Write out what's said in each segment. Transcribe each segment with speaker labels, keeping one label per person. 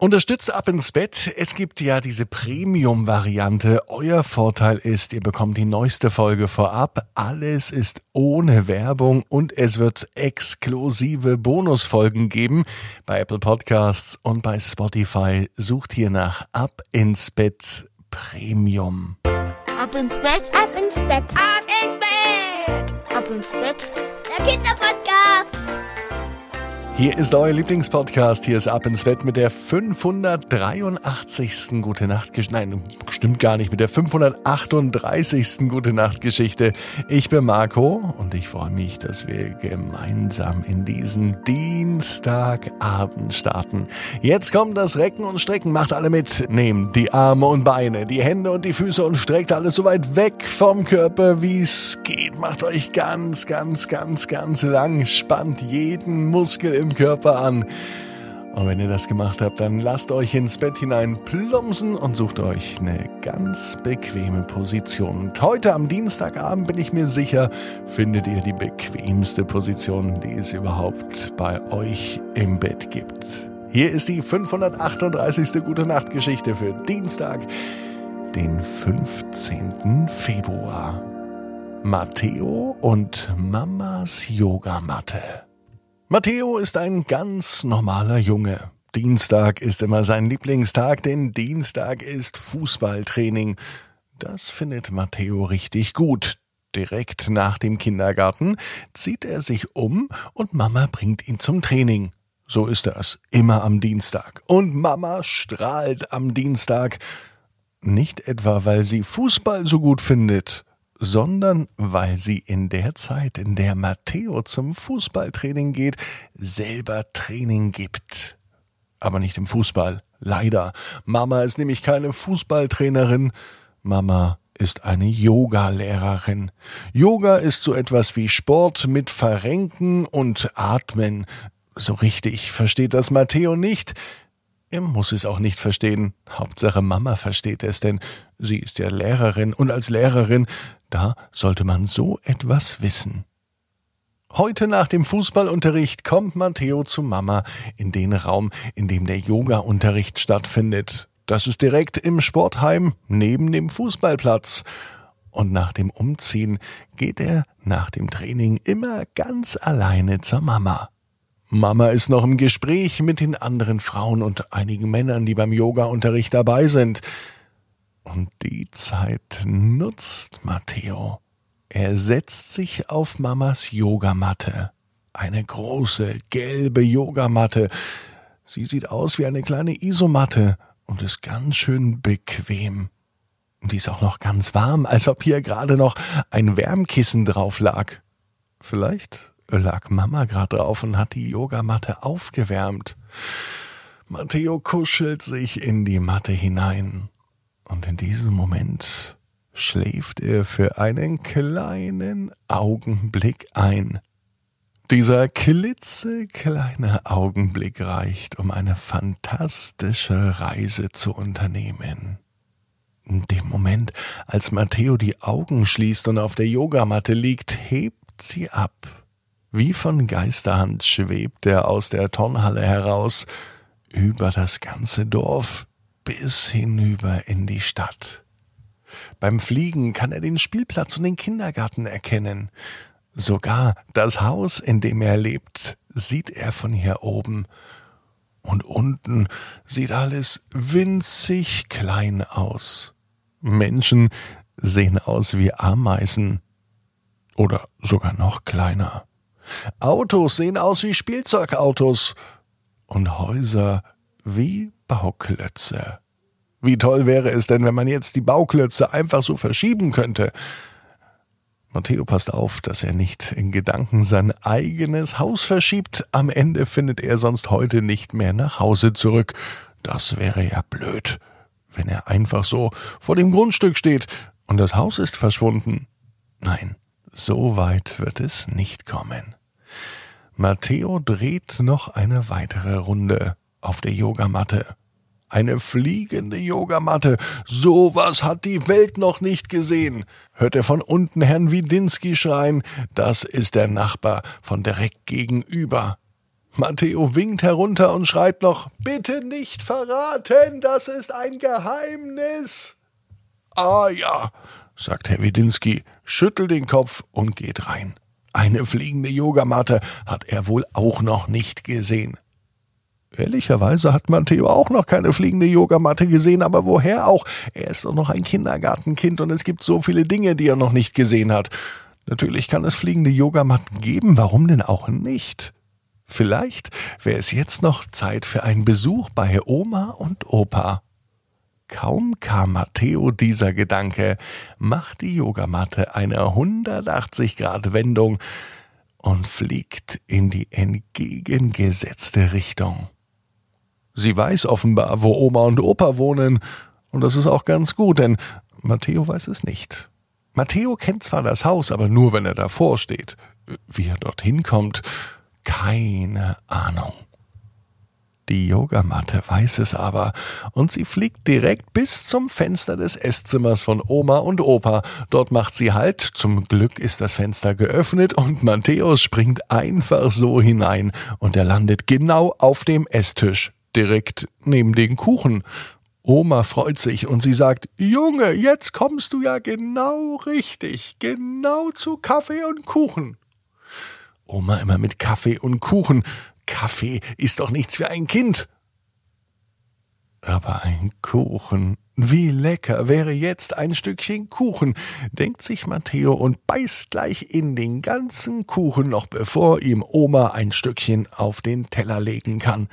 Speaker 1: Unterstützt ab ins Bett. Es gibt ja diese Premium-Variante. Euer Vorteil ist, ihr bekommt die neueste Folge vorab. Alles ist ohne Werbung und es wird exklusive Bonusfolgen geben. Bei Apple Podcasts und bei Spotify sucht ihr nach Ab ins Bett Premium.
Speaker 2: Ab ins Bett, ab ins Bett, ab ins Bett, ab ins Bett. Der Kinderpodcast.
Speaker 1: Hier ist euer Lieblingspodcast. Hier ist Ab ins Bett mit der 583. Gute Nacht Nein, stimmt gar nicht. Mit der 538. Gute Nacht Geschichte. Ich bin Marco und ich freue mich, dass wir gemeinsam in diesen Dienstagabend starten. Jetzt kommt das Recken und Strecken. Macht alle mit. Nehmt die Arme und Beine, die Hände und die Füße und streckt alles so weit weg vom Körper, wie es geht. Macht euch ganz, ganz, ganz, ganz lang. Spannt jeden Muskel im Körper an. Und wenn ihr das gemacht habt, dann lasst euch ins Bett hinein plumpsen und sucht euch eine ganz bequeme Position. Und heute am Dienstagabend bin ich mir sicher, findet ihr die bequemste Position, die es überhaupt bei euch im Bett gibt. Hier ist die 538. Gute Nacht Geschichte für Dienstag, den 15. Februar. Matteo und Mamas Yogamatte. Matteo ist ein ganz normaler Junge. Dienstag ist immer sein Lieblingstag, denn Dienstag ist Fußballtraining. Das findet Matteo richtig gut. Direkt nach dem Kindergarten zieht er sich um und Mama bringt ihn zum Training. So ist das, immer am Dienstag. Und Mama strahlt am Dienstag. Nicht etwa, weil sie Fußball so gut findet, sondern weil sie in der Zeit, in der Matteo zum Fußballtraining geht, selber Training gibt. Aber nicht im Fußball. Leider. Mama ist nämlich keine Fußballtrainerin. Mama ist eine Yoga-Lehrerin. Yoga ist so etwas wie Sport mit Verrenken und Atmen. So richtig versteht das Matteo nicht. Er muss es auch nicht verstehen. Hauptsache Mama versteht es, denn sie ist ja Lehrerin und als Lehrerin, da sollte man so etwas wissen. Heute nach dem Fußballunterricht kommt Matteo zu Mama in den Raum, in dem der Yoga-Unterricht stattfindet. Das ist direkt im Sportheim neben dem Fußballplatz. Und nach dem Umziehen geht er nach dem Training immer ganz alleine zur Mama. Mama ist noch im Gespräch mit den anderen Frauen und einigen Männern, die beim Yoga-Unterricht dabei sind. Und die Zeit nutzt Matteo. Er setzt sich auf Mamas Yogamatte. Eine große, gelbe Yogamatte. Sie sieht aus wie eine kleine Isomatte und ist ganz schön bequem. Die ist auch noch ganz warm, als ob hier gerade noch ein Wärmkissen drauf lag. Vielleicht lag Mama gerade drauf und hat die Yogamatte aufgewärmt. Matteo kuschelt sich in die Matte hinein. Und in diesem Moment schläft er für einen kleinen Augenblick ein. Dieser klitzekleine Augenblick reicht, um eine fantastische Reise zu unternehmen. In dem Moment, als Matteo die Augen schließt und auf der Yogamatte liegt, hebt sie ab wie von Geisterhand schwebt er aus der Turnhalle heraus über das ganze Dorf bis hinüber in die Stadt. Beim Fliegen kann er den Spielplatz und den Kindergarten erkennen. Sogar das Haus, in dem er lebt, sieht er von hier oben. Und unten sieht alles winzig klein aus. Menschen sehen aus wie Ameisen oder sogar noch kleiner. Autos sehen aus wie Spielzeugautos und Häuser wie Bauklötze. Wie toll wäre es denn, wenn man jetzt die Bauklötze einfach so verschieben könnte? Matteo passt auf, dass er nicht in Gedanken sein eigenes Haus verschiebt. Am Ende findet er sonst heute nicht mehr nach Hause zurück. Das wäre ja blöd, wenn er einfach so vor dem Grundstück steht und das Haus ist verschwunden. Nein, so weit wird es nicht kommen. Matteo dreht noch eine weitere Runde auf der Yogamatte. Eine fliegende Yogamatte. Sowas hat die Welt noch nicht gesehen. Hört er von unten Herrn Widinski schreien. Das ist der Nachbar von direkt gegenüber. Matteo winkt herunter und schreit noch, bitte nicht verraten, das ist ein Geheimnis. Ah ja, sagt Herr Widinski, schüttelt den Kopf und geht rein. Eine fliegende Yogamatte hat er wohl auch noch nicht gesehen. Ehrlicherweise hat Matteo auch noch keine fliegende Yogamatte gesehen, aber woher auch? Er ist doch noch ein Kindergartenkind und es gibt so viele Dinge, die er noch nicht gesehen hat. Natürlich kann es fliegende Yogamatten geben, warum denn auch nicht? Vielleicht wäre es jetzt noch Zeit für einen Besuch bei Oma und Opa. Kaum kam Matteo dieser Gedanke, macht die Yogamatte eine 180-Grad-Wendung und fliegt in die entgegengesetzte Richtung. Sie weiß offenbar, wo Oma und Opa wohnen, und das ist auch ganz gut, denn Matteo weiß es nicht. Matteo kennt zwar das Haus, aber nur, wenn er davor steht. Wie er dorthin kommt, keine Ahnung. Die Yogamatte weiß es aber, und sie fliegt direkt bis zum Fenster des Esszimmer von Oma und Opa. Dort macht sie Halt, zum Glück ist das Fenster geöffnet, und Matthäus springt einfach so hinein, und er landet genau auf dem Esstisch, direkt neben den Kuchen. Oma freut sich und sie sagt, Junge, jetzt kommst du ja genau richtig, genau zu Kaffee und Kuchen. Oma immer mit Kaffee und Kuchen. Kaffee ist doch nichts für ein Kind. Aber ein Kuchen, wie lecker wäre jetzt ein Stückchen Kuchen, denkt sich Matteo und beißt gleich in den ganzen Kuchen, noch bevor ihm Oma ein Stückchen auf den Teller legen kann.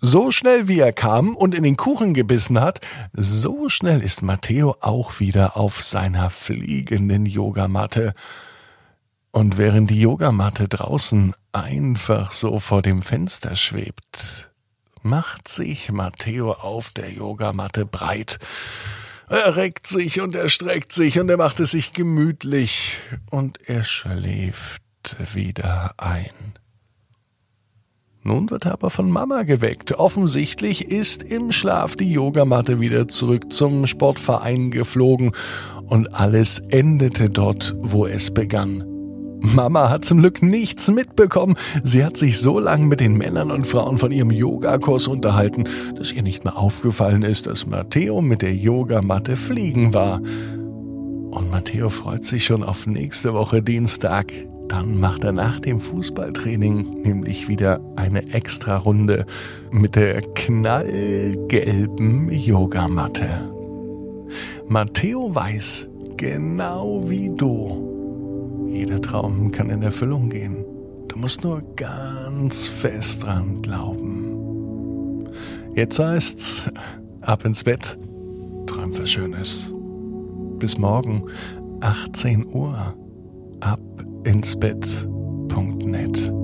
Speaker 1: So schnell wie er kam und in den Kuchen gebissen hat, so schnell ist Matteo auch wieder auf seiner fliegenden Yogamatte. Und während die Yogamatte draußen einfach so vor dem Fenster schwebt, macht sich Matteo auf der Yogamatte breit. Er reckt sich und er streckt sich und er macht es sich gemütlich und er schläft wieder ein. Nun wird er aber von Mama geweckt. Offensichtlich ist im Schlaf die Yogamatte wieder zurück zum Sportverein geflogen und alles endete dort, wo es begann. Mama hat zum Glück nichts mitbekommen. Sie hat sich so lange mit den Männern und Frauen von ihrem Yogakurs unterhalten, dass ihr nicht mehr aufgefallen ist, dass Matteo mit der Yogamatte fliegen war. Und Matteo freut sich schon auf nächste Woche Dienstag. Dann macht er nach dem Fußballtraining nämlich wieder eine extra Runde mit der knallgelben Yogamatte. Matteo weiß, genau wie du, jeder Traum kann in Erfüllung gehen. Du musst nur ganz fest dran glauben. Jetzt heißt's, ab ins Bett, träum was Schönes. Bis morgen, 18 Uhr, ab ins Bett.net.